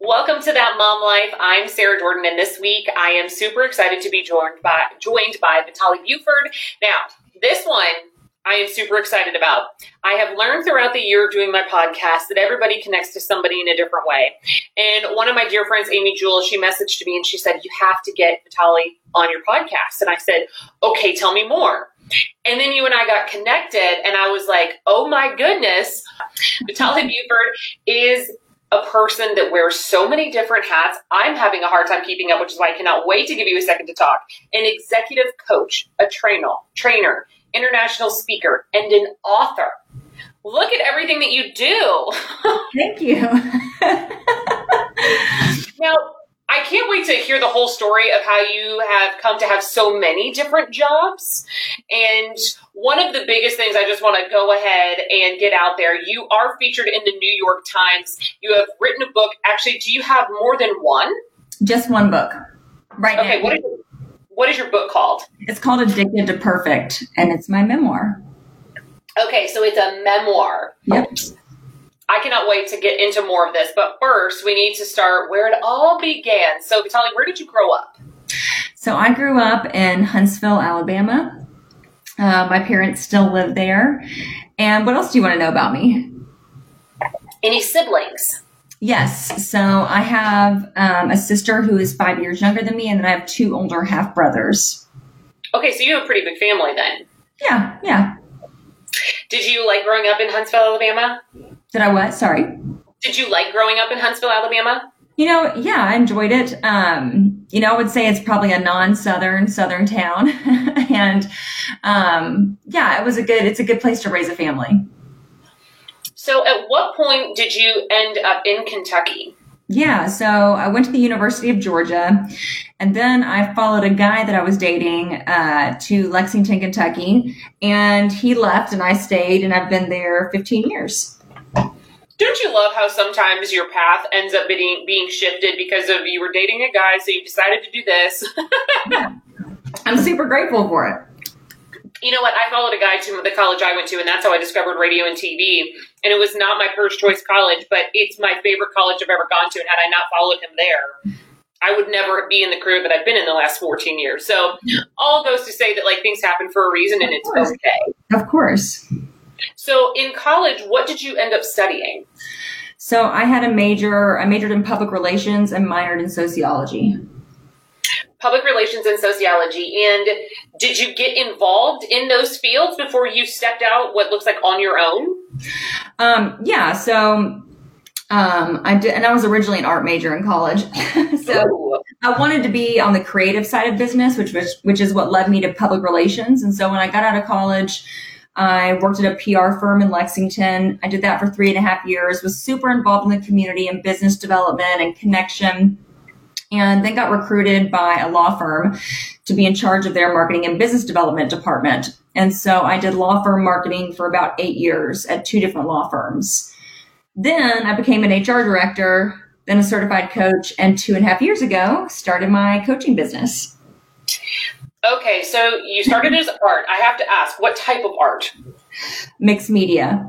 Welcome to That Mom Life. I'm Sarah Jordan, and this week I am super excited to be joined by joined by Vitale Buford. Now, this one I am super excited about. I have learned throughout the year of doing my podcast that everybody connects to somebody in a different way. And one of my dear friends, Amy Jewell, she messaged me and she said, You have to get Vitale on your podcast. And I said, Okay, tell me more. And then you and I got connected, and I was like, Oh my goodness, Vitale Buford is a person that wears so many different hats. I'm having a hard time keeping up, which is why I cannot wait to give you a second to talk. An executive coach, a trainer, trainer, international speaker, and an author. Look at everything that you do. Thank you. now, I can't wait to hear the whole story of how you have come to have so many different jobs. And one of the biggest things I just want to go ahead and get out there you are featured in the New York Times. You have written a book. Actually, do you have more than one? Just one book. Right okay, now. What is, what is your book called? It's called Addicted to Perfect, and it's my memoir. Okay, so it's a memoir. Yep. I cannot wait to get into more of this, but first we need to start where it all began. So, Vitale, where did you grow up? So, I grew up in Huntsville, Alabama. Uh, my parents still live there. And what else do you want to know about me? Any siblings? Yes. So I have um, a sister who is five years younger than me, and then I have two older half brothers. Okay, so you have a pretty big family then. Yeah, yeah. Did you like growing up in Huntsville, Alabama? Did I what? Sorry. Did you like growing up in Huntsville, Alabama? You know, yeah, I enjoyed it. Um, you know, I would say it's probably a non-southern southern town, and um, yeah, it was a good. It's a good place to raise a family. So, at what point did you end up in Kentucky? Yeah, so I went to the University of Georgia, and then I followed a guy that I was dating uh, to Lexington, Kentucky, and he left, and I stayed, and I've been there 15 years. Don't you love how sometimes your path ends up being being shifted because of you were dating a guy, so you decided to do this? yeah. I'm super grateful for it you know what? I followed a guy to the college I went to, and that's how I discovered radio and TV. And it was not my first choice college, but it's my favorite college I've ever gone to. And had I not followed him there, I would never be in the career that I've been in the last 14 years. So, all goes to say that like things happen for a reason and it's okay. Of course. So, in college, what did you end up studying? So, I had a major, I majored in public relations and minored in sociology public relations and sociology. And did you get involved in those fields before you stepped out what looks like on your own? Um, yeah. So um, I did, and I was originally an art major in college. so Ooh. I wanted to be on the creative side of business, which was, which is what led me to public relations. And so when I got out of college, I worked at a PR firm in Lexington. I did that for three and a half years, was super involved in the community and business development and connection and then got recruited by a law firm to be in charge of their marketing and business development department. And so I did law firm marketing for about eight years at two different law firms. Then I became an HR director, then a certified coach, and two and a half years ago started my coaching business. Okay, so you started as art. I have to ask, what type of art? Mixed media.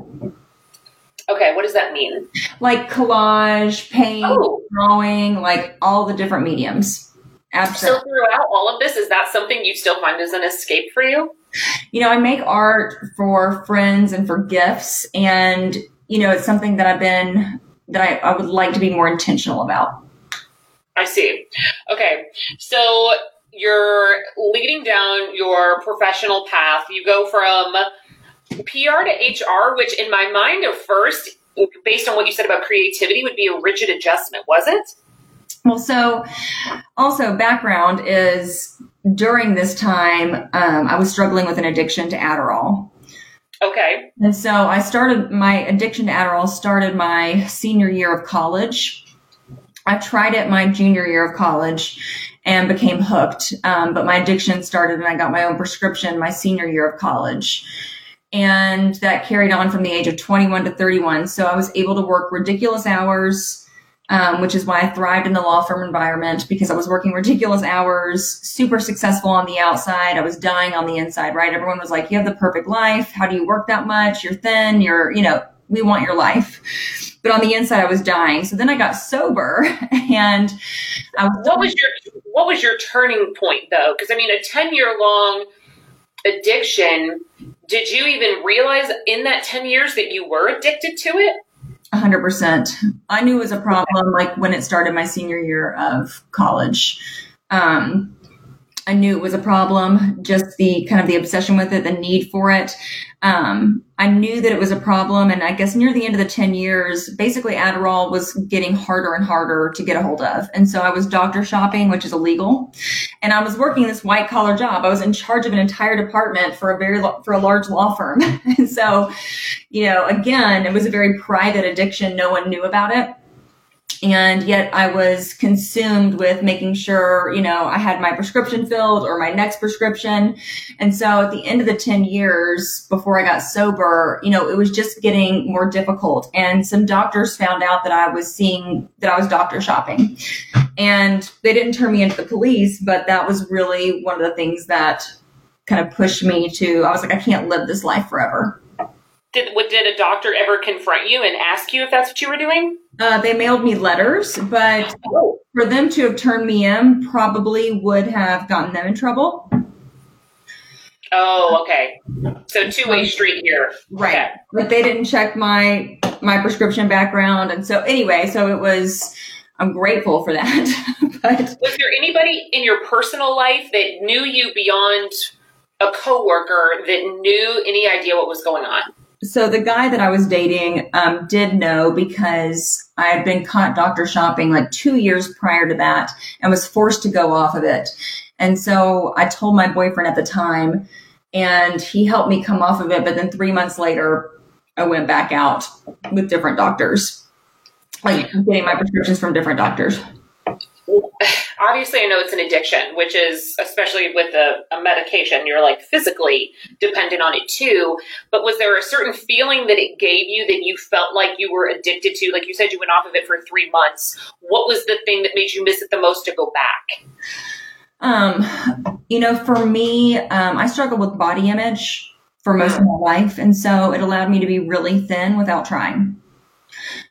Okay, what does that mean? Like collage, paint, oh. drawing, like all the different mediums. Absolutely. So throughout all of this, is that something you still find as an escape for you? You know, I make art for friends and for gifts, and you know, it's something that I've been that I, I would like to be more intentional about. I see. Okay, so you're leading down your professional path. You go from PR to HR, which in my mind at first, based on what you said about creativity, would be a rigid adjustment, was it? Well, so also background is during this time, um, I was struggling with an addiction to Adderall. Okay. And so I started my addiction to Adderall started my senior year of college. I tried it my junior year of college and became hooked. Um, but my addiction started and I got my own prescription my senior year of college and that carried on from the age of 21 to 31. So I was able to work ridiculous hours, um, which is why I thrived in the law firm environment because I was working ridiculous hours, super successful on the outside. I was dying on the inside, right? Everyone was like, you have the perfect life. How do you work that much? You're thin. You're, you know, we want your life. But on the inside I was dying. So then I got sober and was what was your what was your turning point though? Because I mean, a ten year long addiction. Did you even realize in that ten years that you were addicted to it? hundred percent. I knew it was a problem like when it started my senior year of college. Um, I knew it was a problem, just the kind of the obsession with it, the need for it. Um, I knew that it was a problem. And I guess near the end of the 10 years, basically Adderall was getting harder and harder to get a hold of. And so I was doctor shopping, which is illegal. And I was working this white collar job. I was in charge of an entire department for a very, for a large law firm. and so, you know, again, it was a very private addiction. No one knew about it and yet I was consumed with making sure, you know, I had my prescription filled or my next prescription. And so at the end of the 10 years before I got sober, you know, it was just getting more difficult. And some doctors found out that I was seeing that I was doctor shopping. And they didn't turn me into the police, but that was really one of the things that kind of pushed me to, I was like, I can't live this life forever. Did, did a doctor ever confront you and ask you if that's what you were doing? Uh, they mailed me letters, but for them to have turned me in probably would have gotten them in trouble. Oh, okay. So two way street here. Right. Okay. But they didn't check my my prescription background. And so anyway, so it was I'm grateful for that. but was there anybody in your personal life that knew you beyond a coworker that knew any idea what was going on? So the guy that I was dating um, did know because I had been caught doctor shopping like two years prior to that and was forced to go off of it. And so I told my boyfriend at the time, and he helped me come off of it. But then three months later, I went back out with different doctors, like getting my prescriptions from different doctors obviously I know it's an addiction, which is especially with a, a, medication, you're like physically dependent on it too. But was there a certain feeling that it gave you that you felt like you were addicted to? Like you said, you went off of it for three months. What was the thing that made you miss it the most to go back? Um, you know, for me, um, I struggled with body image for most of my life. And so it allowed me to be really thin without trying.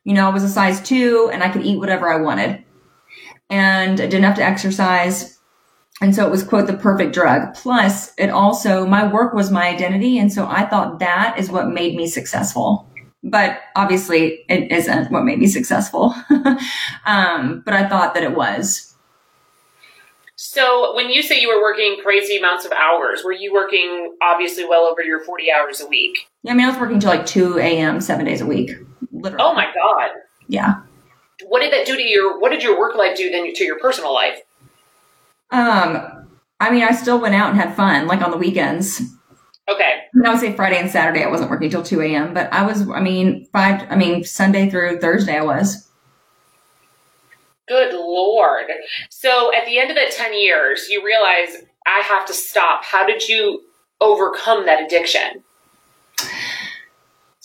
You know, I was a size two and I could eat whatever I wanted and I didn't have to exercise. And so it was quote the perfect drug. Plus it also, my work was my identity. And so I thought that is what made me successful. But obviously it isn't what made me successful. um, but I thought that it was. So when you say you were working crazy amounts of hours, were you working obviously well over your 40 hours a week? Yeah, I mean, I was working till like 2 a.m., seven days a week. Literally. Oh my God. Yeah what did that do to your what did your work life do then to your personal life? Um i mean i still went out and had fun like on the weekends. Okay. I would say friday and saturday i wasn't working till 2 a.m but i was i mean five i mean sunday through thursday i was. Good lord. So at the end of that 10 years you realize i have to stop. How did you overcome that addiction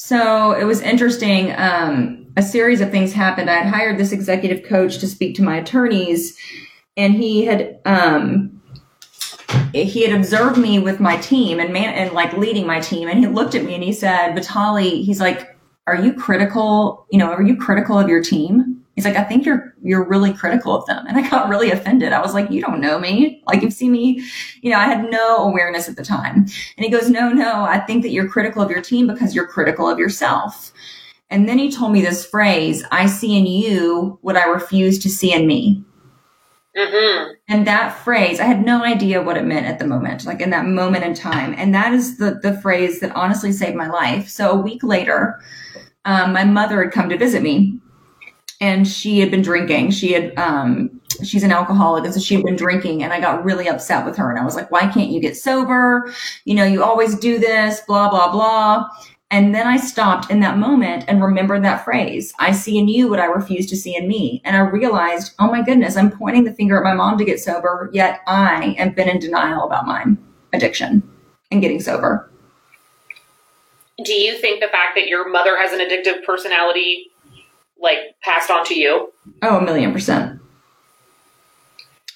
so it was interesting um a series of things happened. I had hired this executive coach to speak to my attorneys, and he had um, he had observed me with my team and man and like leading my team, and he looked at me and he said, "Vitale, he's like, are you critical? You know, are you critical of your team?" He's like, I think you're you're really critical of them. And I got really offended. I was like, you don't know me. Like you've seen me, you know, I had no awareness at the time. And he goes, No, no, I think that you're critical of your team because you're critical of yourself. And then he told me this phrase I see in you what I refuse to see in me. Mm-hmm. And that phrase, I had no idea what it meant at the moment, like in that moment in time. And that is the, the phrase that honestly saved my life. So a week later, um, my mother had come to visit me and she had been drinking. She had, um, she's an alcoholic and so she had been drinking and I got really upset with her. And I was like, why can't you get sober? You know, you always do this, blah, blah, blah. And then I stopped in that moment and remembered that phrase I see in you what I refuse to see in me. And I realized, oh my goodness, I'm pointing the finger at my mom to get sober, yet I have been in denial about mine addiction and getting sober. Do you think the fact that your mother has an addictive personality like passed on to you? Oh, a million percent.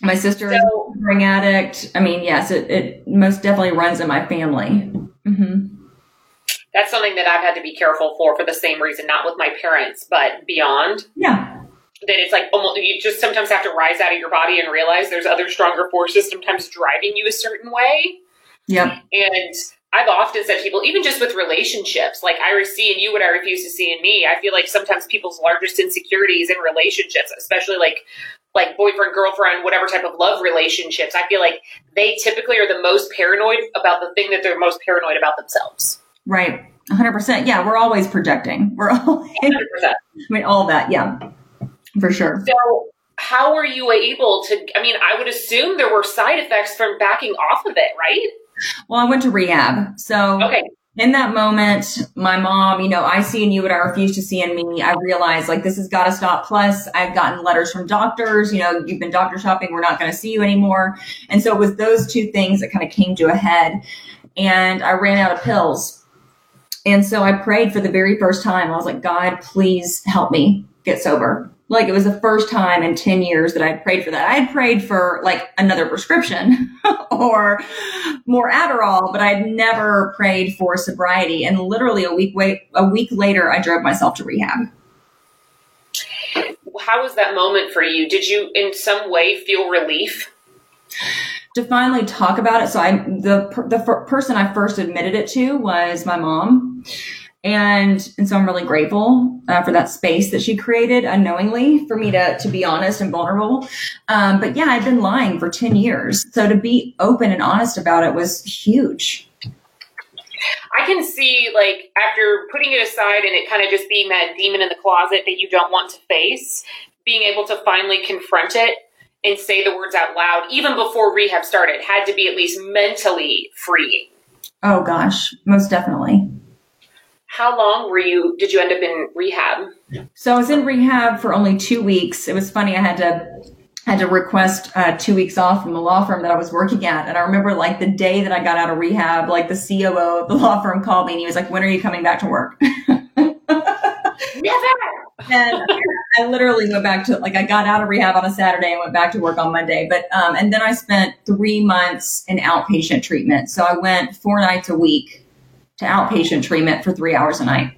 My sister so, is a drink addict. I mean, yes, it, it most definitely runs in my family. Mm-hmm that's something that I've had to be careful for for the same reason, not with my parents, but beyond. Yeah. That it's like almost you just sometimes have to rise out of your body and realize there's other stronger forces sometimes driving you a certain way. Yeah. And I've often said people, even just with relationships, like I see in you what I refuse to see in me. I feel like sometimes people's largest insecurities in relationships, especially like like boyfriend, girlfriend, whatever type of love relationships, I feel like they typically are the most paranoid about the thing that they're most paranoid about themselves. Right. 100%. Yeah, we're always projecting. We're always, 100%. I mean, all that. Yeah, for sure. So, how were you able to? I mean, I would assume there were side effects from backing off of it, right? Well, I went to rehab. So, okay in that moment, my mom, you know, I see in you what I refuse to see in me. I realized like this has got to stop. Plus, I've gotten letters from doctors, you know, you've been doctor shopping. We're not going to see you anymore. And so it was those two things that kind of came to a head. And I ran out of pills. And so I prayed for the very first time. I was like, God, please help me get sober. Like it was the first time in 10 years that I had prayed for that. I had prayed for like another prescription or more Adderall, but I'd never prayed for sobriety. And literally a week wait, a week later, I drove myself to rehab. How was that moment for you? Did you in some way feel relief? To finally talk about it. So I, the, the person I first admitted it to was my mom and and so I'm really grateful uh, for that space that she created unknowingly for me to to be honest and vulnerable. Um, but yeah, I've been lying for ten years, so to be open and honest about it was huge. I can see like after putting it aside and it kind of just being that demon in the closet that you don't want to face, being able to finally confront it and say the words out loud, even before rehab started, had to be at least mentally freeing. Oh gosh, most definitely. How long were you, did you end up in rehab? So I was in rehab for only two weeks. It was funny. I had to, had to request uh, two weeks off from the law firm that I was working at. And I remember like the day that I got out of rehab, like the COO of the law firm called me and he was like, when are you coming back to work? Never. and I literally went back to like I got out of rehab on a Saturday and went back to work on Monday. But um, and then I spent three months in outpatient treatment. So I went four nights a week to outpatient treatment for three hours a night.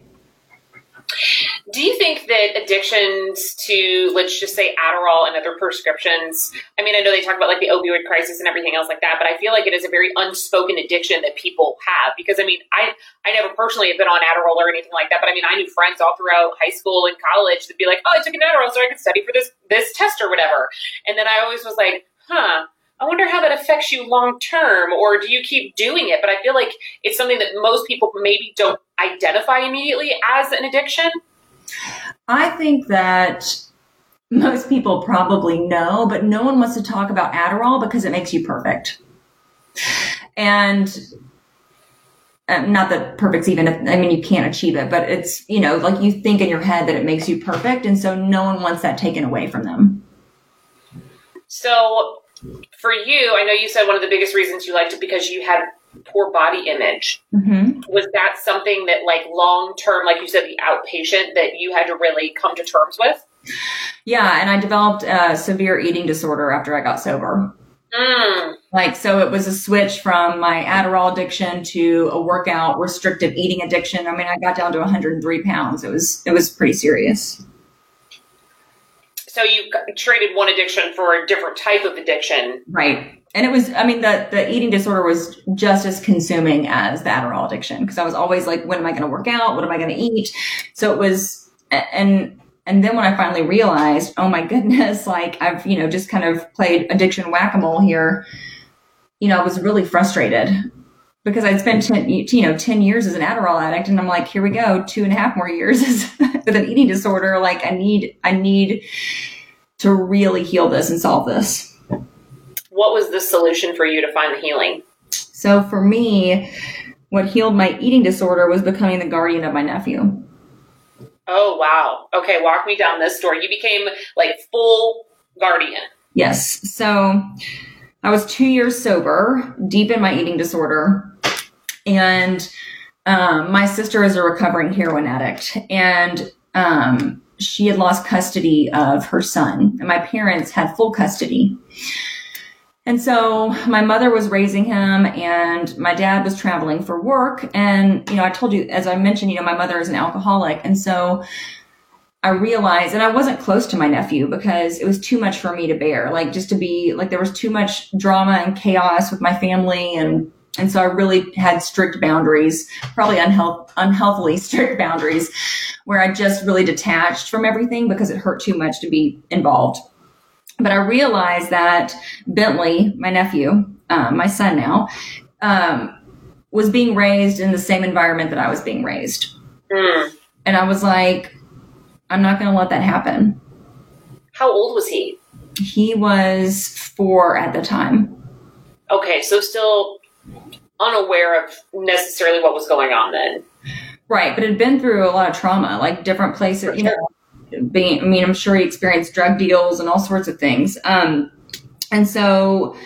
Do you think that addictions to, let's just say, Adderall and other prescriptions? I mean, I know they talk about like the opioid crisis and everything else like that, but I feel like it is a very unspoken addiction that people have. Because I mean, I I never personally have been on Adderall or anything like that, but I mean, I knew friends all throughout high school and college that'd be like, "Oh, I took an Adderall so I could study for this this test or whatever," and then I always was like, "Huh." I wonder how that affects you long term, or do you keep doing it? But I feel like it's something that most people maybe don't identify immediately as an addiction. I think that most people probably know, but no one wants to talk about Adderall because it makes you perfect. And um, not that perfect's even, I mean, you can't achieve it, but it's, you know, like you think in your head that it makes you perfect. And so no one wants that taken away from them. So for you, I know you said one of the biggest reasons you liked it because you had poor body image. Mm-hmm. Was that something that, like, long term, like you said, the outpatient that you had to really come to terms with? Yeah, and I developed a severe eating disorder after I got sober. Mm. Like, so it was a switch from my Adderall addiction to a workout restrictive eating addiction. I mean, I got down to 103 pounds. It was, it was pretty serious. So you traded one addiction for a different type of addiction. Right. And it was, I mean, the, the eating disorder was just as consuming as the Adderall addiction because I was always like, when am I going to work out? What am I going to eat? So it was, and, and then when I finally realized, oh my goodness, like I've, you know, just kind of played addiction whack-a-mole here, you know, I was really frustrated because I'd spent 10, you know, 10 years as an Adderall addict. And I'm like, here we go, two and a half more years with an eating disorder. Like I need, I need to really heal this and solve this. What was the solution for you to find the healing? So for me, what healed my eating disorder was becoming the guardian of my nephew. Oh, wow. Okay, walk me down this story. You became like full guardian. Yes. So I was two years sober, deep in my eating disorder. And um, my sister is a recovering heroin addict. And um, she had lost custody of her son, and my parents had full custody. And so my mother was raising him and my dad was traveling for work. And, you know, I told you, as I mentioned, you know, my mother is an alcoholic. And so I realized, and I wasn't close to my nephew because it was too much for me to bear. Like just to be like, there was too much drama and chaos with my family. And, and so I really had strict boundaries, probably unhealth, unhealthily strict boundaries where I just really detached from everything because it hurt too much to be involved. But I realized that Bentley, my nephew, um, my son now, um, was being raised in the same environment that I was being raised. Mm. And I was like, I'm not going to let that happen. How old was he? He was four at the time. Okay, so still unaware of necessarily what was going on then. Right, but it had been through a lot of trauma, like different places, you know, being, I mean, I'm sure he experienced drug deals and all sorts of things. Um, and so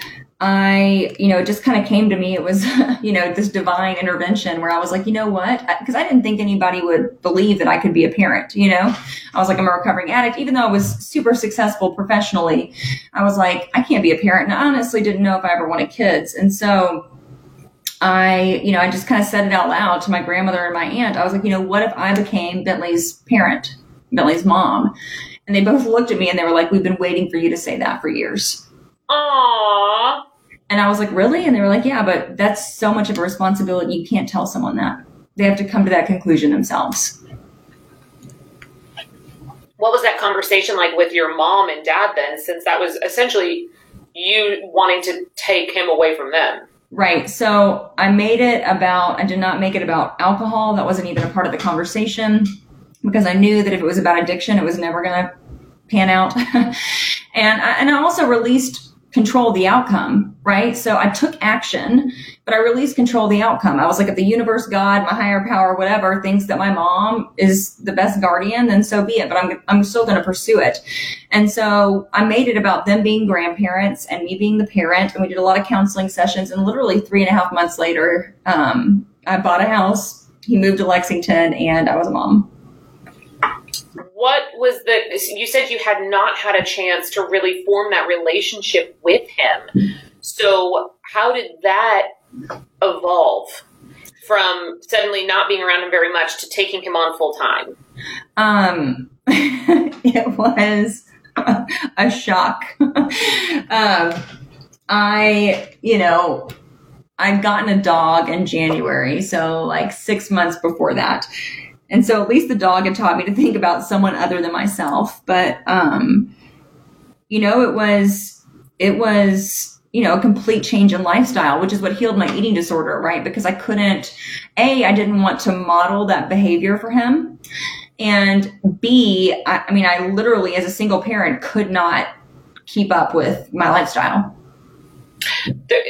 I, you know, it just kind of came to me. It was, you know, this divine intervention where I was like, you know what? Because I didn't think anybody would believe that I could be a parent, you know? I was like, I'm a recovering addict. Even though I was super successful professionally, I was like, I can't be a parent. And I honestly didn't know if I ever wanted kids. And so I, you know, I just kind of said it out loud to my grandmother and my aunt. I was like, you know, what if I became Bentley's parent? Billy's mom. And they both looked at me and they were like, We've been waiting for you to say that for years. Aww. And I was like, Really? And they were like, Yeah, but that's so much of a responsibility. You can't tell someone that. They have to come to that conclusion themselves. What was that conversation like with your mom and dad then, since that was essentially you wanting to take him away from them? Right. So I made it about, I did not make it about alcohol. That wasn't even a part of the conversation because I knew that if it was about addiction, it was never going to pan out. and I, and I also released control the outcome, right? So I took action, but I released control the outcome. I was like, if the universe, God, my higher power, whatever, thinks that my mom is the best guardian, then so be it. But I'm I'm still going to pursue it. And so I made it about them being grandparents and me being the parent. And we did a lot of counseling sessions. And literally three and a half months later, um, I bought a house. He moved to Lexington, and I was a mom what was the you said you had not had a chance to really form that relationship with him. So how did that evolve from suddenly not being around him very much to taking him on full time? Um it was a shock. Um i you know I'd gotten a dog in January, so like six months before that. And so at least the dog had taught me to think about someone other than myself. But, um, you know, it was, it was, you know, a complete change in lifestyle, which is what healed my eating disorder, right? Because I couldn't, A, I didn't want to model that behavior for him. And B, I, I mean, I literally, as a single parent, could not keep up with my lifestyle.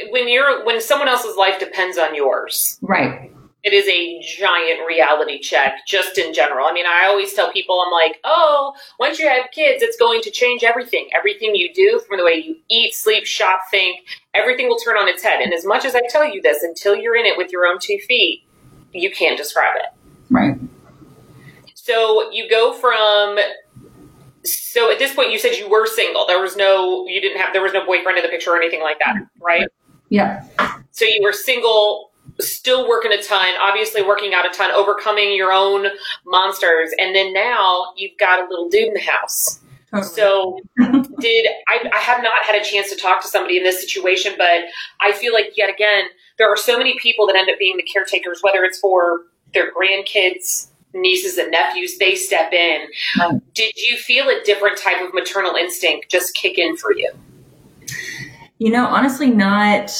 When you're, when someone else's life depends on yours. Right it is a giant reality check just in general. I mean, I always tell people, I'm like, oh, once you have kids, it's going to change everything. Everything you do, from the way you eat, sleep, shop, think, everything will turn on its head. And as much as I tell you this, until you're in it with your own two feet, you can't describe it. Right. So you go from so at this point you said you were single. There was no you didn't have there was no boyfriend in the picture or anything like that, right? Yeah. So you were single still working a ton, obviously working out a ton, overcoming your own monsters, and then now you've got a little dude in the house. So, did I, I have not had a chance to talk to somebody in this situation, but I feel like yet again there are so many people that end up being the caretakers, whether it's for their grandkids, nieces, and nephews. They step in. Did you feel a different type of maternal instinct just kick in for you? You know, honestly, not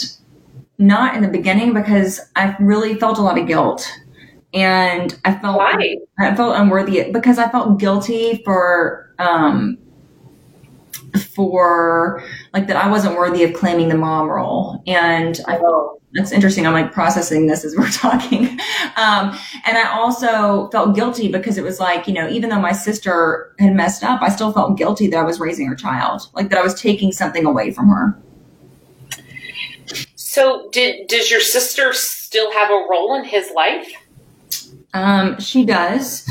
not in the beginning because I really felt a lot of guilt. And I felt Why? I felt unworthy because I felt guilty for um for like that I wasn't worthy of claiming the mom role. And I felt that's interesting. I'm like processing this as we're talking. Um, and I also felt guilty because it was like, you know, even though my sister had messed up, I still felt guilty that I was raising her child, like that I was taking something away from her. So, did does your sister still have a role in his life? Um, she does,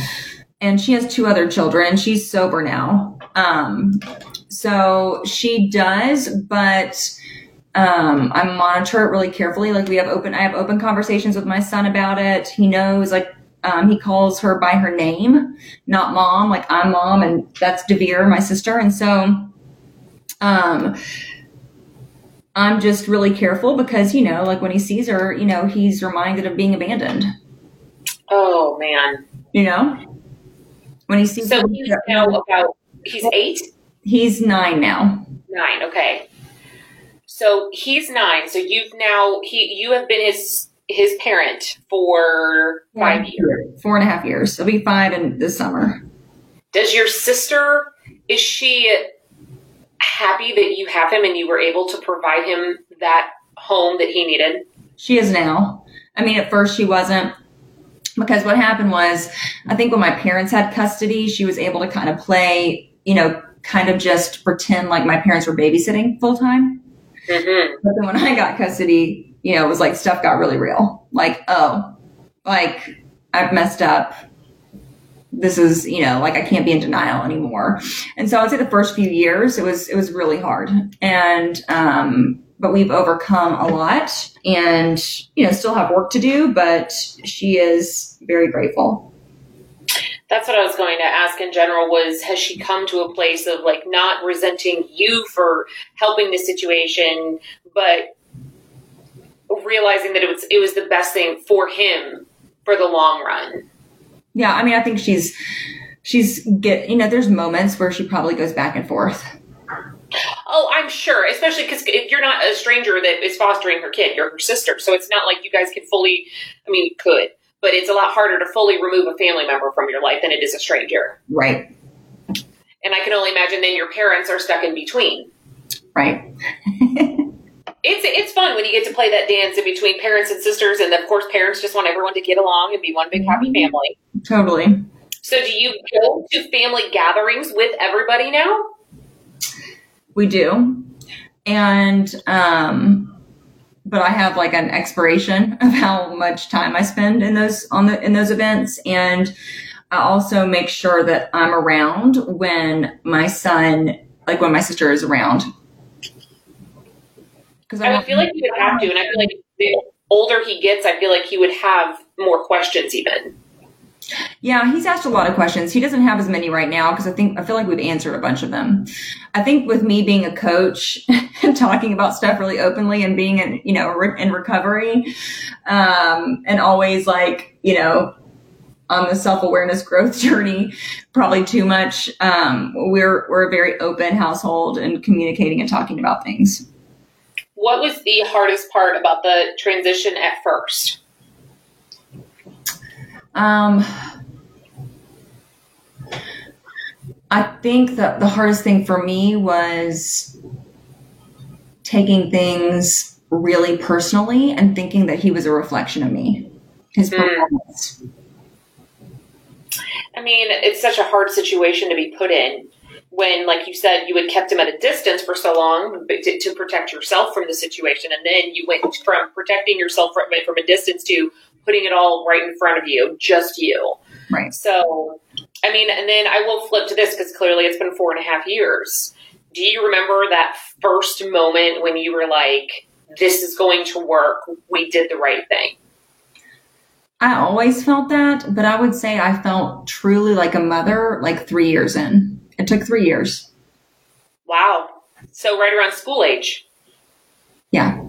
and she has two other children. She's sober now. Um, so she does, but Um, I monitor it really carefully. Like we have open, I have open conversations with my son about it. He knows, like, um, he calls her by her name, not mom. Like I'm mom, and that's Devere, my sister. And so, um, I'm just really careful because you know, like when he sees her, you know, he's reminded of being abandoned. Oh man. You know, when he sees. So her, he's now about. He's eight. He's nine now. Nine. Okay. So he's nine. So you've now he you have been his his parent for five years. Four and a half years. It'll be five in this summer. Does your sister is she happy that you have him and you were able to provide him that home that he needed? She is now. I mean, at first she wasn't because what happened was I think when my parents had custody, she was able to kind of play, you know, kind of just pretend like my parents were babysitting full time. Mm-hmm. But then when I got custody, you know, it was like stuff got really real. Like, oh, like I've messed up. This is, you know, like I can't be in denial anymore. And so I'd say the first few years it was it was really hard. And um but we've overcome a lot and you know still have work to do, but she is very grateful that's what I was going to ask in general was has she come to a place of like not resenting you for helping the situation, but realizing that it was it was the best thing for him for the long run. Yeah, I mean I think she's she's get you know there's moments where she probably goes back and forth. Oh, I'm sure, especially because you're not a stranger that is fostering her kid. You're her sister, so it's not like you guys can fully. I mean, you could, but it's a lot harder to fully remove a family member from your life than it is a stranger. Right. And I can only imagine then your parents are stuck in between. Right. it's it's fun when you get to play that dance in between parents and sisters, and of course, parents just want everyone to get along and be one big happy mm-hmm. family. Totally. So, do you go to family gatherings with everybody now? We do, and um, but I have like an expiration of how much time I spend in those on the in those events and I also make sure that I'm around when my son like when my sister is around. Cuz I, I feel like he would have to and I feel like the older he gets I feel like he would have more questions even. Yeah, he's asked a lot of questions. He doesn't have as many right now because I think I feel like we've answered a bunch of them. I think with me being a coach and talking about stuff really openly and being in, you know, in recovery, um, and always like, you know, on the self awareness growth journey, probably too much. Um, we're we're a very open household and communicating and talking about things. What was the hardest part about the transition at first? Um, I think that the hardest thing for me was taking things really personally and thinking that he was a reflection of me, his mm. performance. I mean, it's such a hard situation to be put in when, like you said, you had kept him at a distance for so long to, to protect yourself from the situation, and then you went from protecting yourself from, from a distance to putting it all right in front of you, just you. Right. So, I mean, and then I will flip to this because clearly it's been four and a half years. Do you remember that first moment when you were like, this is going to work? We did the right thing? I always felt that, but I would say I felt truly like a mother like three years in. It took three years. Wow. So, right around school age. Yeah.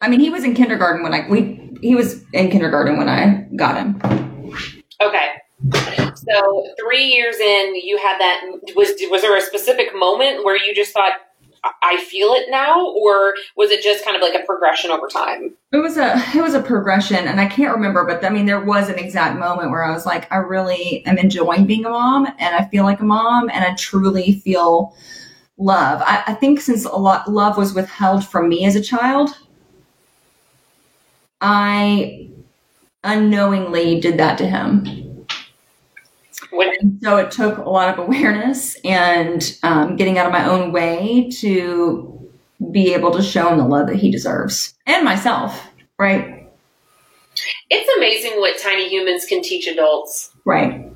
I mean, he was in kindergarten when I we he was in kindergarten when I got him. Okay. So three years in, you had that. Was was there a specific moment where you just thought, "I feel it now," or was it just kind of like a progression over time? It was a it was a progression, and I can't remember, but I mean, there was an exact moment where I was like, "I really am enjoying being a mom, and I feel like a mom, and I truly feel." love. I, I, think since a lot love was withheld from me as a child, I unknowingly did that to him. When- so it took a lot of awareness and um, getting out of my own way to be able to show him the love that he deserves and myself, right? It's amazing what tiny humans can teach adults. Right.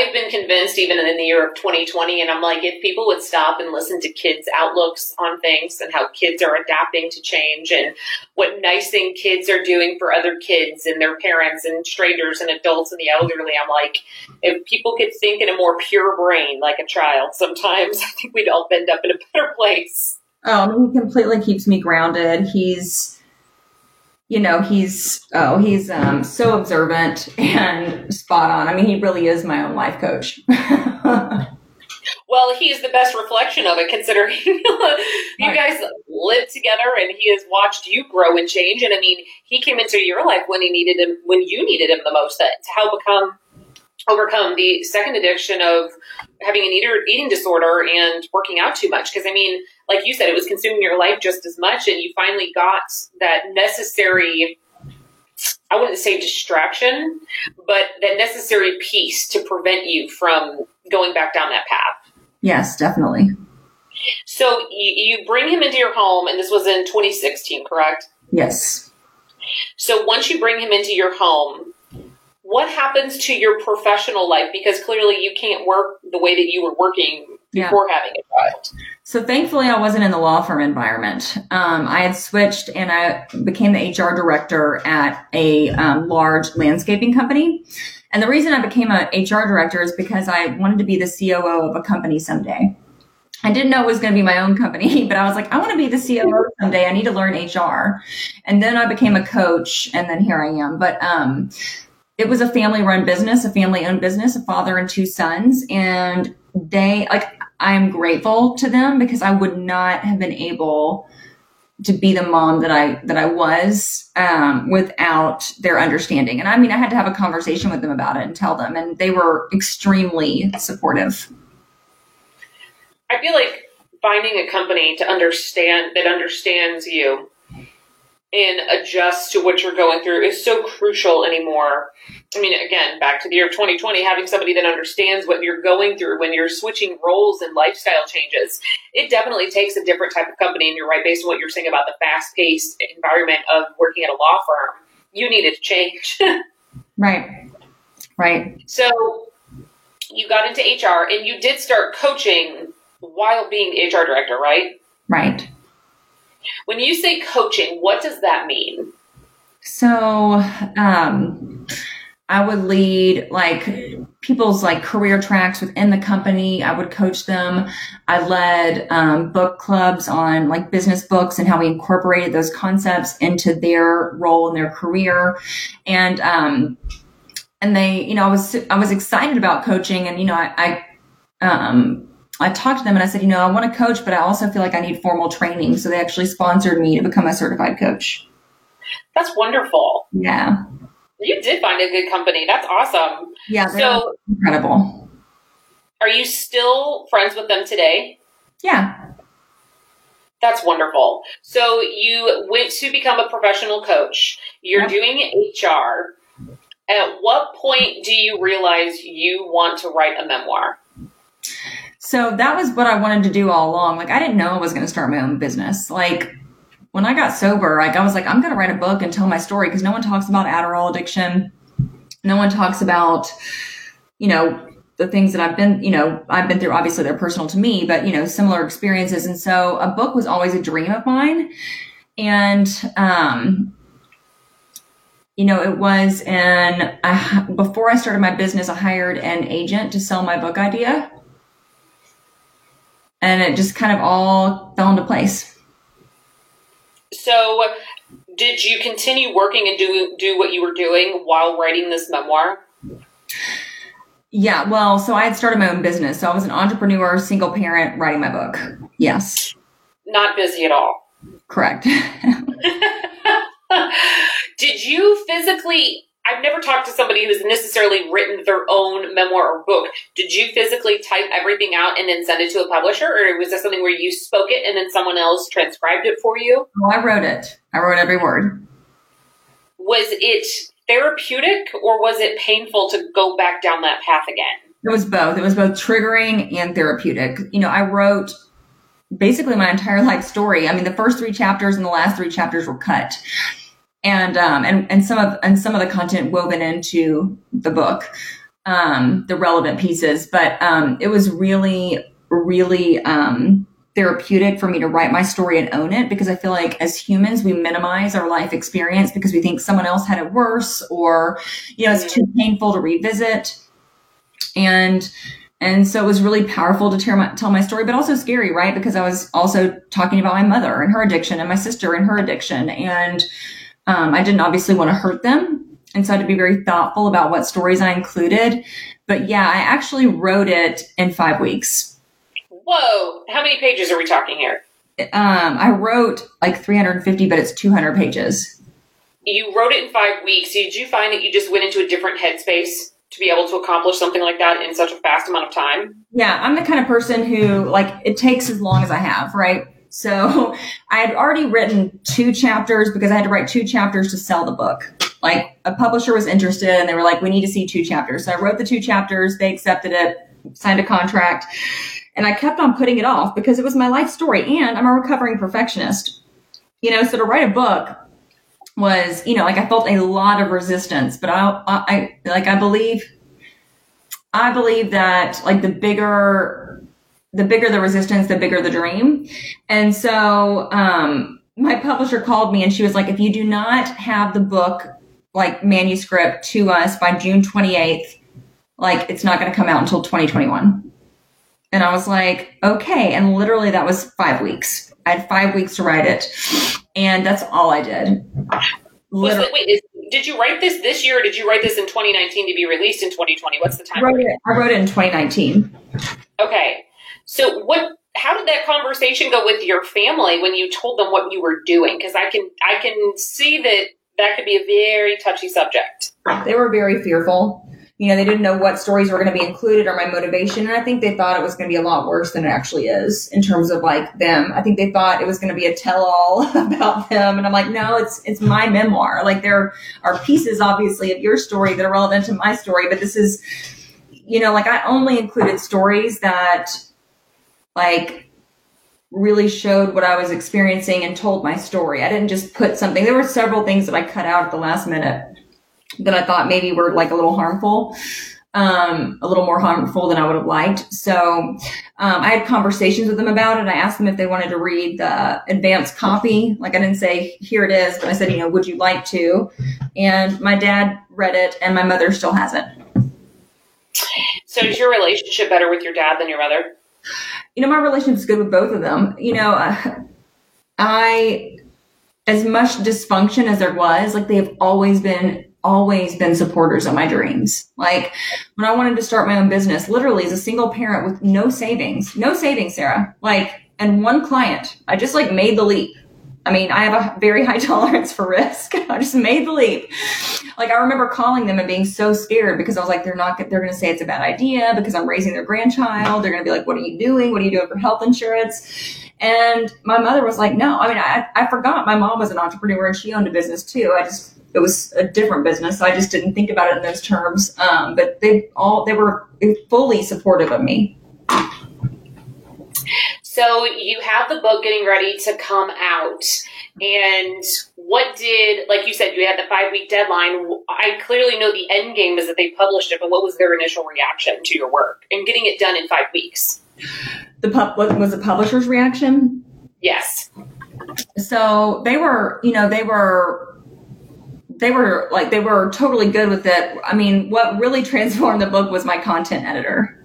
I have been convinced, even in the year of 2020, and I'm like, if people would stop and listen to kids' outlooks on things and how kids are adapting to change and what nice thing kids are doing for other kids and their parents and strangers and adults and the elderly, I'm like, if people could think in a more pure brain like a child, sometimes I think we'd all end up in a better place. Oh, he completely keeps me grounded. He's you know he's oh he's um, so observant and spot on. I mean he really is my own life coach. Well he's the best reflection of it considering you guys live together and he has watched you grow and change. And i mean he came into your life when he needed him when you needed him the most. To help become overcome the second addiction of having an eater, eating disorder and working out too much. Because I mean, like you said, it was consuming your life just as much, and you finally got that necessary. I wouldn't say distraction, but that necessary piece to prevent you from going back down that path. Yes, definitely. So you, you bring him into your home, and this was in 2016, correct? Yes. So once you bring him into your home, what happens to your professional life? Because clearly you can't work the way that you were working before yeah. having a child. So thankfully, I wasn't in the law firm environment. Um, I had switched and I became the HR director at a um, large landscaping company. And the reason I became an HR director is because I wanted to be the COO of a company someday. I didn't know it was going to be my own company, but I was like, I want to be the COO someday. I need to learn HR. And then I became a coach and then here I am. But, um, it was a family run business, a family owned business, a father and two sons. And they, like, I'm grateful to them because I would not have been able to be the mom that I, that I was, um, without their understanding. And I mean, I had to have a conversation with them about it and tell them, and they were extremely supportive. I feel like finding a company to understand that understands you and adjust to what you're going through is so crucial anymore. I mean, again, back to the year of 2020, having somebody that understands what you're going through when you're switching roles and lifestyle changes, it definitely takes a different type of company. And you're right, based on what you're saying about the fast paced environment of working at a law firm, you needed to change. right. Right. So you got into HR and you did start coaching while being the HR director, right? Right. When you say coaching, what does that mean? So, um, I would lead like people's like career tracks within the company. I would coach them. I led um, book clubs on like business books and how we incorporated those concepts into their role in their career. And, um, and they, you know, I was, I was excited about coaching and, you know, I, I um, I talked to them and I said, you know, I want to coach, but I also feel like I need formal training. So they actually sponsored me to become a certified coach. That's wonderful. Yeah. You did find a good company. That's awesome. Yeah. So incredible. Are you still friends with them today? Yeah. That's wonderful. So you went to become a professional coach. You're doing HR. At what point do you realize you want to write a memoir? So that was what I wanted to do all along. Like I didn't know I was going to start my own business. Like when I got sober, like I was like, I'm going to write a book and tell my story because no one talks about Adderall addiction. No one talks about, you know, the things that I've been, you know, I've been through. Obviously, they're personal to me, but you know, similar experiences. And so, a book was always a dream of mine. And, um, you know, it was, and I, before I started my business, I hired an agent to sell my book idea and it just kind of all fell into place. So, did you continue working and do do what you were doing while writing this memoir? Yeah, well, so I had started my own business. So I was an entrepreneur, single parent, writing my book. Yes. Not busy at all. Correct. Did you physically I've never talked to somebody who's necessarily written their own memoir or book. Did you physically type everything out and then send it to a publisher, or was this something where you spoke it and then someone else transcribed it for you? Oh, I wrote it. I wrote every word. Was it therapeutic, or was it painful to go back down that path again? It was both. It was both triggering and therapeutic. You know, I wrote basically my entire life story. I mean, the first three chapters and the last three chapters were cut and um, and and some of and some of the content woven into the book. um, the relevant pieces. But um, it was really, really um, therapeutic for me to write my story and own it because I feel like as humans, we minimize our life experience because we think someone else had it worse or, you know, it's too painful to revisit. And and so it was really powerful to my, tell my story, but also scary, right? Because I was also talking about my mother and her addiction and my sister and her addiction. And um, I didn't obviously want to hurt them. And so I had to be very thoughtful about what stories I included. But yeah, I actually wrote it in five weeks. Whoa. How many pages are we talking here? Um, I wrote like 350, but it's 200 pages. You wrote it in five weeks. Did you find that you just went into a different headspace? to be able to accomplish something like that in such a fast amount of time? Yeah, I'm the kind of person who like it takes as long as I have, right? So I had already written two chapters because I had to write two chapters to sell the book. Like a publisher was interested and they were like, we need to see two chapters. So I wrote the two chapters. They accepted it, signed a contract and I kept on putting it off because it was my life story and I'm a recovering perfectionist. You know, so to write a book was, you know, like I felt a lot of resistance, but I, I, like, I believe, I believe that like the bigger, the bigger the resistance, the bigger the dream. And so, um, my publisher called me and she was like, if you do not have the book, like manuscript to us by June 28th, like it's not going to come out until 2021. And I was like, okay. And literally that was five weeks. I had five weeks to write it and that's all I did. Literally. wait, is, did you write this this year or did you write this in 2019 to be released in 2020? What's the time? I wrote, it, I wrote it in 2019. Okay. So what how did that conversation go with your family when you told them what you were doing? Because I can I can see that that could be a very touchy subject. They were very fearful you know, they didn't know what stories were going to be included or my motivation. And I think they thought it was going to be a lot worse than it actually is in terms of like them. I think they thought it was going to be a tell all about them. And I'm like, no, it's, it's my memoir. Like there are pieces obviously of your story that are relevant to my story, but this is, you know, like I only included stories that like really showed what I was experiencing and told my story. I didn't just put something, there were several things that I cut out at the last minute that I thought maybe were like a little harmful, um, a little more harmful than I would have liked. So um, I had conversations with them about it. I asked them if they wanted to read the advanced copy. Like I didn't say here it is, but I said, you know, would you like to? And my dad read it, and my mother still hasn't. So is your relationship better with your dad than your mother? You know, my relationship is good with both of them. You know, uh, I as much dysfunction as there was, like they have always been always been supporters of my dreams. Like when I wanted to start my own business, literally as a single parent with no savings, no savings, Sarah, like, and one client, I just like made the leap. I mean, I have a very high tolerance for risk. I just made the leap. Like I remember calling them and being so scared because I was like, they're not, they're going to say it's a bad idea because I'm raising their grandchild. They're going to be like, what are you doing? What are you doing for health insurance? And my mother was like, no, I mean, I, I forgot my mom was an entrepreneur and she owned a business too. I just it was a different business. So I just didn't think about it in those terms. Um, but they all they were fully supportive of me. So you have the book getting ready to come out. And what did, like you said, you had the five week deadline. I clearly know the end game is that they published it, but what was their initial reaction to your work and getting it done in five weeks? The pub, was the publisher's reaction? Yes. So they were, you know, they were they were like they were totally good with it. I mean, what really transformed the book was my content editor.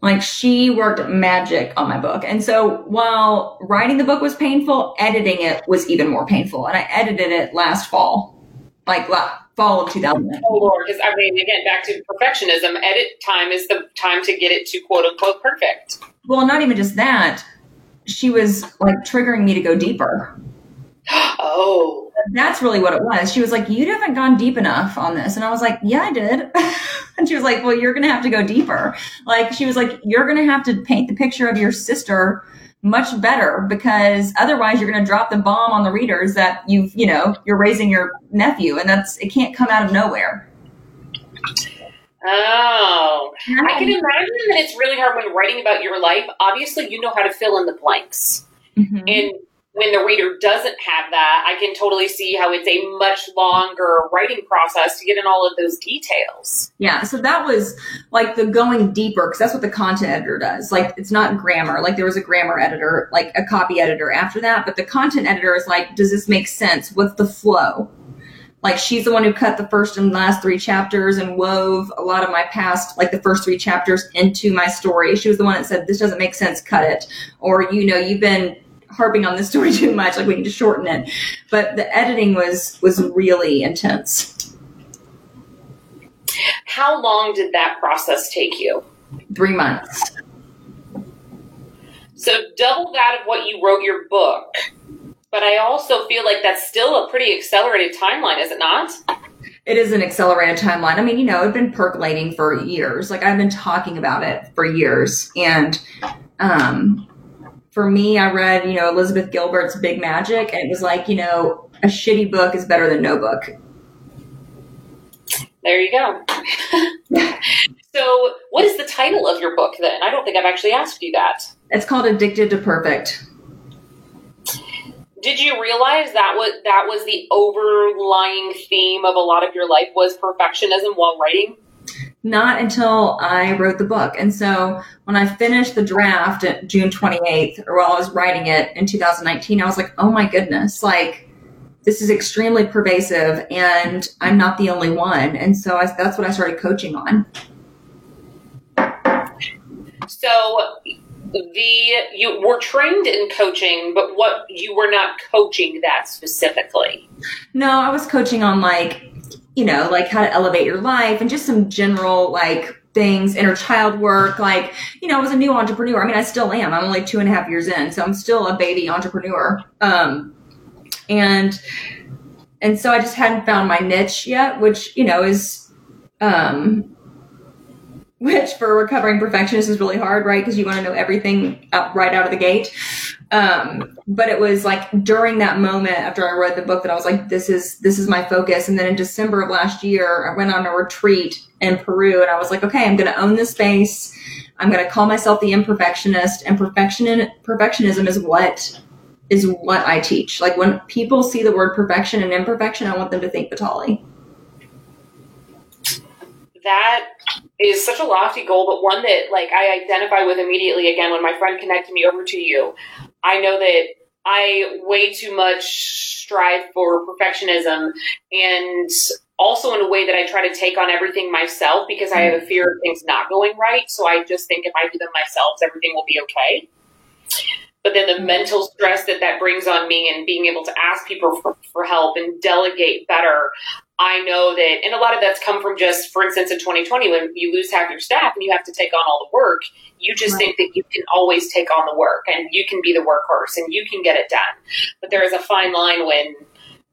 Like she worked magic on my book. And so while writing the book was painful, editing it was even more painful. And I edited it last fall, like fall of 2000. Oh Lord, because I mean, again, back to perfectionism. Edit time is the time to get it to quote unquote perfect. Well, not even just that. She was like triggering me to go deeper. Oh that's really what it was. She was like, You haven't gone deep enough on this. And I was like, Yeah, I did. and she was like, Well, you're going to have to go deeper. Like, she was like, You're going to have to paint the picture of your sister much better because otherwise you're going to drop the bomb on the readers that you've, you know, you're raising your nephew and that's, it can't come out of nowhere. Oh, I can imagine that it's really hard when writing about your life. Obviously, you know how to fill in the blanks. Mm-hmm. And when the reader doesn't have that, I can totally see how it's a much longer writing process to get in all of those details. Yeah, so that was like the going deeper because that's what the content editor does. Like it's not grammar. Like there was a grammar editor, like a copy editor after that, but the content editor is like, does this make sense? What's the flow? Like she's the one who cut the first and last three chapters and wove a lot of my past, like the first three chapters into my story. She was the one that said, this doesn't make sense, cut it. Or, you know, you've been harping on this story too much. Like we need to shorten it. But the editing was was really intense. How long did that process take you? Three months. So double that of what you wrote your book. But I also feel like that's still a pretty accelerated timeline, is it not? It is an accelerated timeline. I mean, you know, it's been percolating for years. Like I've been talking about it for years. And um for me, I read, you know, Elizabeth Gilbert's Big Magic, and it was like, you know, a shitty book is better than no book. There you go. so, what is the title of your book then? I don't think I've actually asked you that. It's called Addicted to Perfect. Did you realize that was that was the overlying theme of a lot of your life was perfectionism while writing? Not until I wrote the book. And so when I finished the draft at June 28th, or while I was writing it in 2019, I was like, oh my goodness, like this is extremely pervasive and I'm not the only one. And so I, that's what I started coaching on. So the you were trained in coaching, but what you were not coaching that specifically. No, I was coaching on like you know, like how to elevate your life and just some general like things, inner child work. Like, you know, I was a new entrepreneur. I mean, I still am. I'm only two and a half years in, so I'm still a baby entrepreneur. Um, and and so I just hadn't found my niche yet, which you know is um, which for recovering perfectionist is really hard, right? Because you want to know everything up right out of the gate. Um, but it was like during that moment after I read the book that I was like, this is this is my focus. And then in December of last year, I went on a retreat in Peru, and I was like, okay, I'm going to own this space. I'm going to call myself the imperfectionist, and perfection perfectionism is what is what I teach. Like when people see the word perfection and imperfection, I want them to think Vitale. That is such a lofty goal, but one that like I identify with immediately. Again, when my friend connected me over to you, I know that I way too much strive for perfectionism and also in a way that I try to take on everything myself because I have a fear of things not going right. So I just think if I do them myself, everything will be okay. But then the mm-hmm. mental stress that that brings on me and being able to ask people for, for help and delegate better, I know that, and a lot of that's come from just, for instance, in 2020, when you lose half your staff and you have to take on all the work, you just right. think that you can always take on the work and you can be the workhorse and you can get it done. But there is a fine line when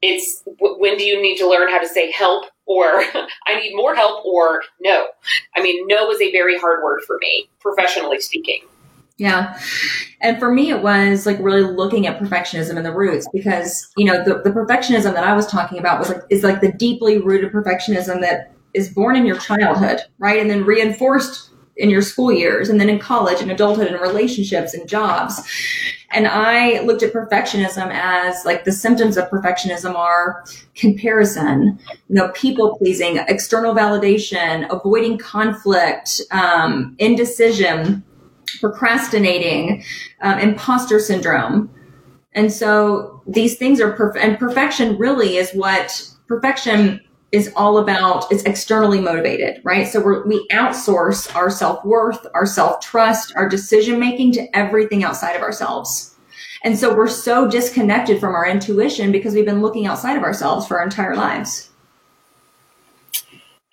it's, when do you need to learn how to say help or I need more help or no? I mean, no is a very hard word for me, professionally speaking. Yeah. And for me, it was like really looking at perfectionism and the roots because, you know, the, the perfectionism that I was talking about was like, is like the deeply rooted perfectionism that is born in your childhood, right? And then reinforced in your school years and then in college and adulthood and relationships and jobs. And I looked at perfectionism as like the symptoms of perfectionism are comparison, you know, people pleasing, external validation, avoiding conflict, um, indecision, procrastinating, um, imposter syndrome. And so these things are perfect, and perfection really is what perfection is all about. It's externally motivated, right? So we outsource our self worth, our self trust, our decision making to everything outside of ourselves. And so we're so disconnected from our intuition because we've been looking outside of ourselves for our entire lives.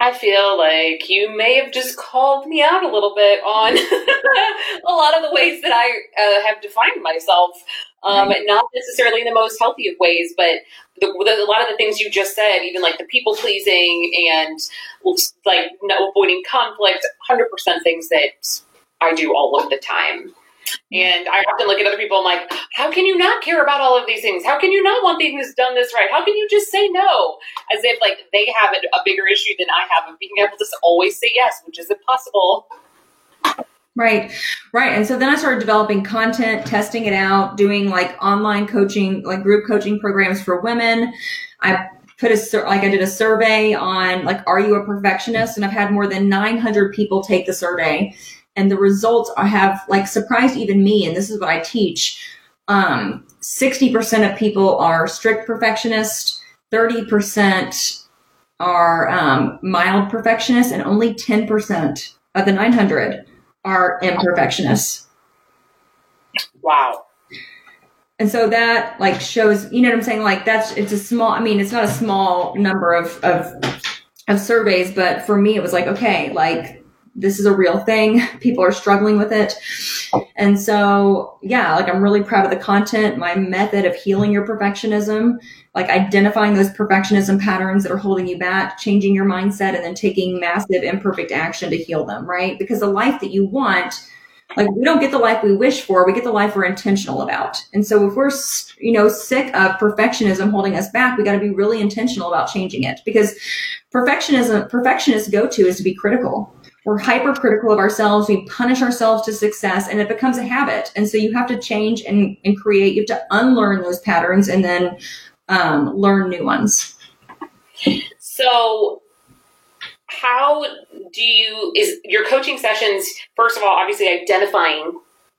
I feel like you may have just called me out a little bit on a lot of the ways that I uh, have defined myself. Um, right. Not necessarily in the most healthy of ways, but the, the, a lot of the things you just said, even like the people pleasing and like avoiding conflict, 100% things that I do all of the time. And I often look at other people I'm like, how can you not care about all of these things? How can you not want things done this right? How can you just say no? As if like they have a bigger issue than I have of being able to always say yes, which is impossible. Right. Right. And so then I started developing content, testing it out, doing like online coaching, like group coaching programs for women. I put a, like I did a survey on like, are you a perfectionist? And I've had more than 900 people take the survey and the results I have like surprised even me. And this is what I teach. Um, 60% of people are strict perfectionists. 30% are um, mild perfectionists and only 10% of the 900 are imperfectionists. Wow. And so that like shows, you know what I'm saying? Like that's, it's a small, I mean, it's not a small number of, of, of surveys, but for me, it was like, okay, like this is a real thing. People are struggling with it. And so, yeah, like I'm really proud of the content, my method of healing your perfectionism, like identifying those perfectionism patterns that are holding you back, changing your mindset, and then taking massive imperfect action to heal them, right? Because the life that you want, like we don't get the life we wish for, we get the life we're intentional about. And so if we're, you know, sick of perfectionism holding us back, we got to be really intentional about changing it because perfectionism, perfectionists go to is to be critical we're hypercritical of ourselves. We punish ourselves to success and it becomes a habit. And so you have to change and, and create, you have to unlearn those patterns and then um, learn new ones. So how do you, is your coaching sessions, first of all, obviously identifying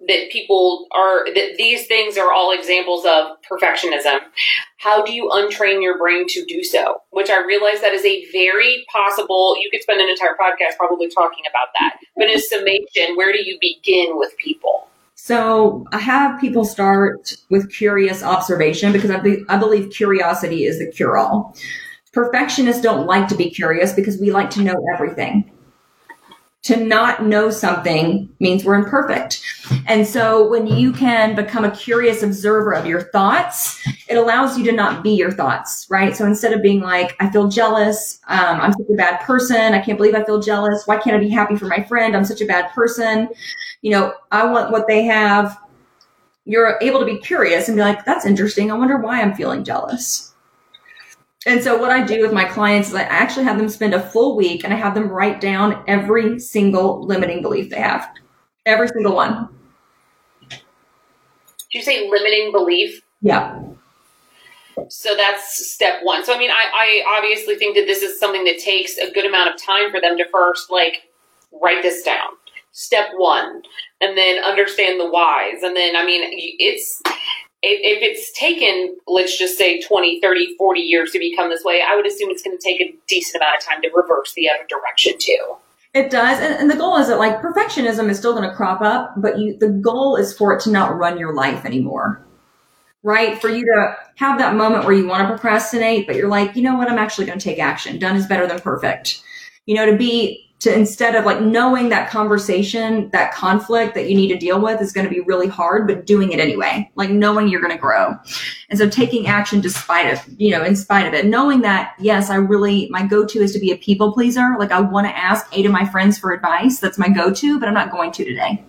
that people are that these things are all examples of perfectionism. How do you untrain your brain to do so? Which i realize that is a very possible you could spend an entire podcast probably talking about that but in summation where do you begin with people? So I have people start with curious observation because I, be, I believe curiosity is the cure all. Perfectionists don't like to be curious because we like to know everything to not know something means we're imperfect. And so when you can become a curious observer of your thoughts, it allows you to not be your thoughts, right? So instead of being like, I feel jealous, um, I'm such a bad person, I can't believe I feel jealous, why can't I be happy for my friend? I'm such a bad person. You know, I want what they have. You're able to be curious and be like, that's interesting. I wonder why I'm feeling jealous and so what I do with my clients is I actually have them spend a full week and I have them write down every single limiting belief they have. Every single one. Did you say limiting belief? Yeah. So that's step one. So I mean, I, I obviously think that this is something that takes a good amount of time for them to first like write this down. Step one, and then understand the whys, and then I mean, it's if, it's taken, let's just say 20, 30, 40 years to become this way, I would assume it's going to take a decent amount of time to reverse the other direction too. It does. And, and the goal is that like perfectionism is still going to crop up, but you, the goal is for it to not run your life anymore. Right? For you to have that moment where you want to procrastinate, but you're like, you know what? I'm actually going to take action. Done is better than perfect. You know, to be to instead of like knowing that conversation, that conflict that you need to deal with is going to be really hard, but doing it anyway, like knowing you're going to grow. And so taking action despite of, you know, in spite of it, knowing that, yes, I really, my go-to is to be a people pleaser. Like I want to ask eight of my friends for advice. That's my go-to, but I'm not going to today.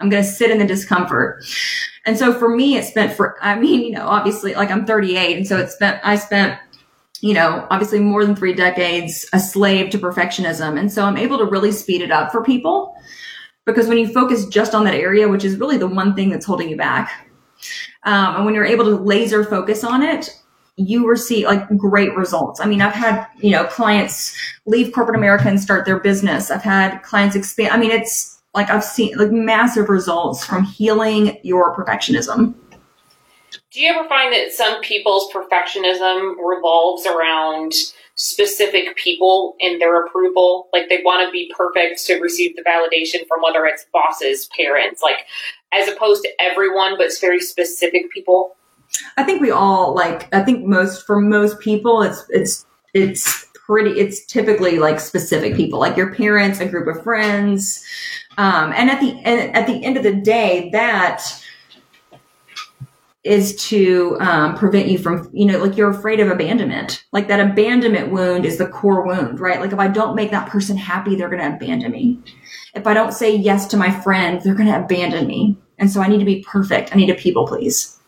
I'm going to sit in the discomfort. And so for me, it spent for, I mean, you know, obviously like I'm 38. And so it spent, I spent you know, obviously more than three decades a slave to perfectionism. And so I'm able to really speed it up for people because when you focus just on that area, which is really the one thing that's holding you back, um, and when you're able to laser focus on it, you receive like great results. I mean, I've had, you know, clients leave corporate America and start their business. I've had clients expand. I mean, it's like I've seen like massive results from healing your perfectionism. Do you ever find that some people's perfectionism revolves around specific people and their approval? Like they want to be perfect to receive the validation from whether it's bosses, parents, like as opposed to everyone, but it's very specific people? I think we all like, I think most, for most people, it's, it's, it's pretty, it's typically like specific people, like your parents, a group of friends. Um, and at the, and at the end of the day, that, is to um, prevent you from, you know, like you're afraid of abandonment. Like that abandonment wound is the core wound, right? Like if I don't make that person happy, they're going to abandon me. If I don't say yes to my friend, they're going to abandon me. And so I need to be perfect. I need to people please.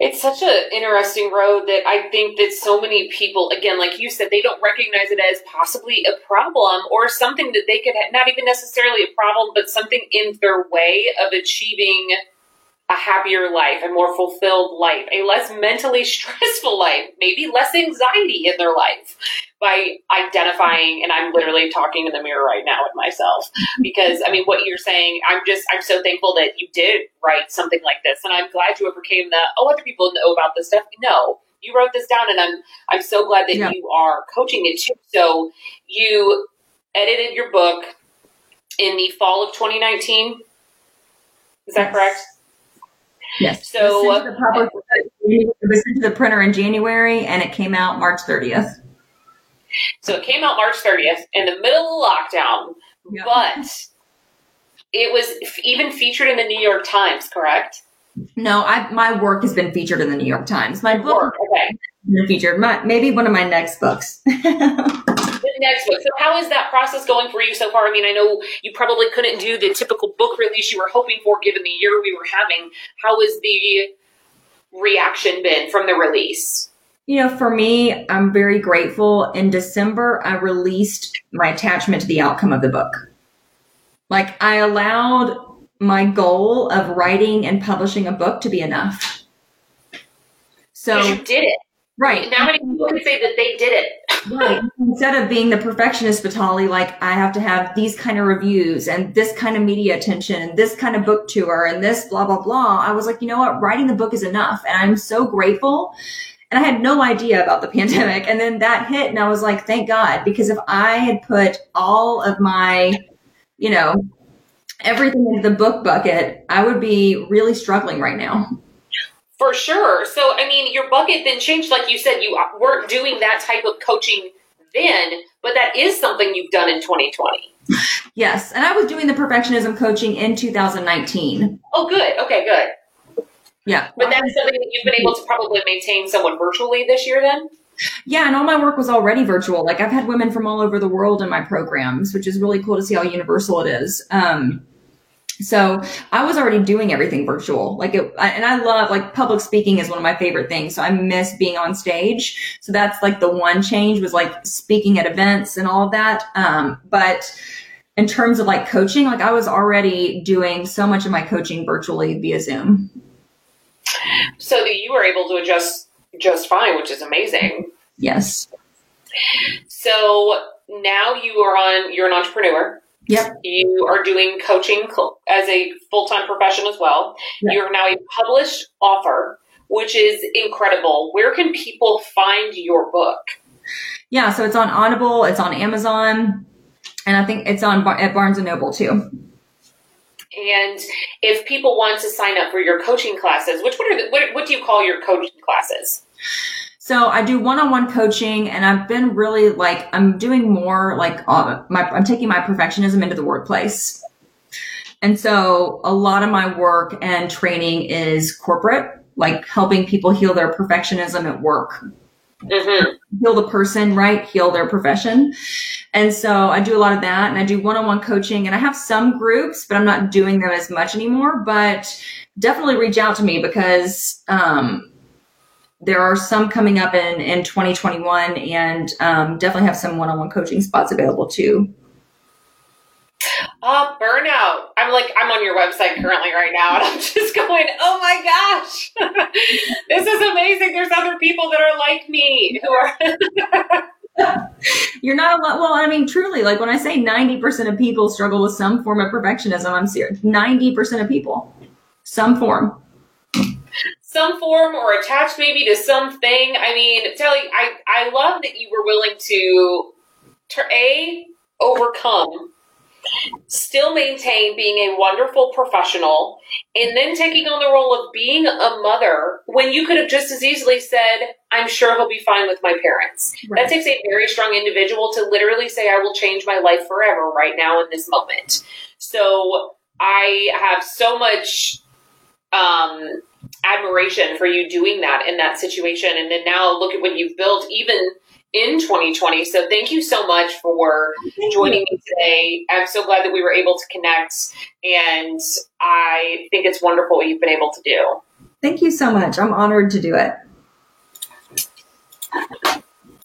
It's such an interesting road that I think that so many people, again, like you said, they don't recognize it as possibly a problem or something that they could, not even necessarily a problem, but something in their way of achieving a happier life, a more fulfilled life, a less mentally stressful life, maybe less anxiety in their life by identifying. And I'm literally talking in the mirror right now with myself because I mean, what you're saying, I'm just, I'm so thankful that you did write something like this. And I'm glad you overcame the, oh, other people know about this stuff. No, you wrote this down and I'm, I'm so glad that yeah. you are coaching it too. So you edited your book in the fall of 2019. Is that correct? Yes. So it was, uh, the public, it was sent to the printer in January, and it came out March 30th. So it came out March 30th in the middle of lockdown, yep. but it was even featured in the New York Times, correct? No, I my work has been featured in the New York Times. My book, work, okay, featured. My, maybe one of my next books. next book. So, how is that process going for you so far? I mean, I know you probably couldn't do the typical book release you were hoping for given the year we were having. How has the reaction been from the release? You know, for me, I'm very grateful. In December, I released my attachment to the outcome of the book. Like, I allowed my goal of writing and publishing a book to be enough. So, you did it. Right. Now many people can say that they did it. right. Instead of being the perfectionist, Vitale, like I have to have these kind of reviews and this kind of media attention and this kind of book tour and this blah, blah, blah. I was like, you know what? Writing the book is enough. And I'm so grateful. And I had no idea about the pandemic. And then that hit and I was like, thank God, because if I had put all of my, you know, everything into the book bucket, I would be really struggling right now. For sure. So, I mean, your bucket then changed. Like you said, you weren't doing that type of coaching then, but that is something you've done in 2020. Yes. And I was doing the perfectionism coaching in 2019. Oh, good. Okay, good. Yeah. But that's something that you've been able to probably maintain somewhat virtually this year then? Yeah, and all my work was already virtual. Like I've had women from all over the world in my programs, which is really cool to see how universal it is. Um, so I was already doing everything virtual. Like it, and I love like public speaking is one of my favorite things. So I miss being on stage. So that's like the one change was like speaking at events and all of that. Um, but in terms of like coaching, like I was already doing so much of my coaching virtually via Zoom. So that you were able to adjust just fine, which is amazing. Yes. So now you are on, you're an entrepreneur. Yep. You are doing coaching as a full time profession as well. Yep. You're now a published author, which is incredible. Where can people find your book? Yeah, so it's on Audible, it's on Amazon, and I think it's on at Barnes and Noble too. And if people want to sign up for your coaching classes, which what are the, what, what do you call your coaching classes? So I do one-on-one coaching and I've been really like, I'm doing more like uh, my, I'm taking my perfectionism into the workplace. And so a lot of my work and training is corporate, like helping people heal their perfectionism at work. Mm-hmm. Heal the person, right? Heal their profession. And so I do a lot of that and I do one-on-one coaching and I have some groups, but I'm not doing them as much anymore, but definitely reach out to me because, um, there are some coming up in, in 2021 and um, definitely have some one-on-one coaching spots available too. Uh, burnout. I'm like, I'm on your website currently right now, and I'm just going, oh my gosh, this is amazing. There's other people that are like me who are. You're not alone. Well, I mean, truly, like when I say 90% of people struggle with some form of perfectionism, I'm serious. 90% of people, some form some form or attached maybe to something. I mean, Telly, I, I love that you were willing to, to A, overcome, still maintain being a wonderful professional, and then taking on the role of being a mother when you could have just as easily said, I'm sure he'll be fine with my parents. Right. That takes a very strong individual to literally say, I will change my life forever right now in this moment. So I have so much um, admiration for you doing that in that situation. And then now look at what you've built even in 2020. So thank you so much for joining me today. I'm so glad that we were able to connect and I think it's wonderful what you've been able to do. Thank you so much. I'm honored to do it.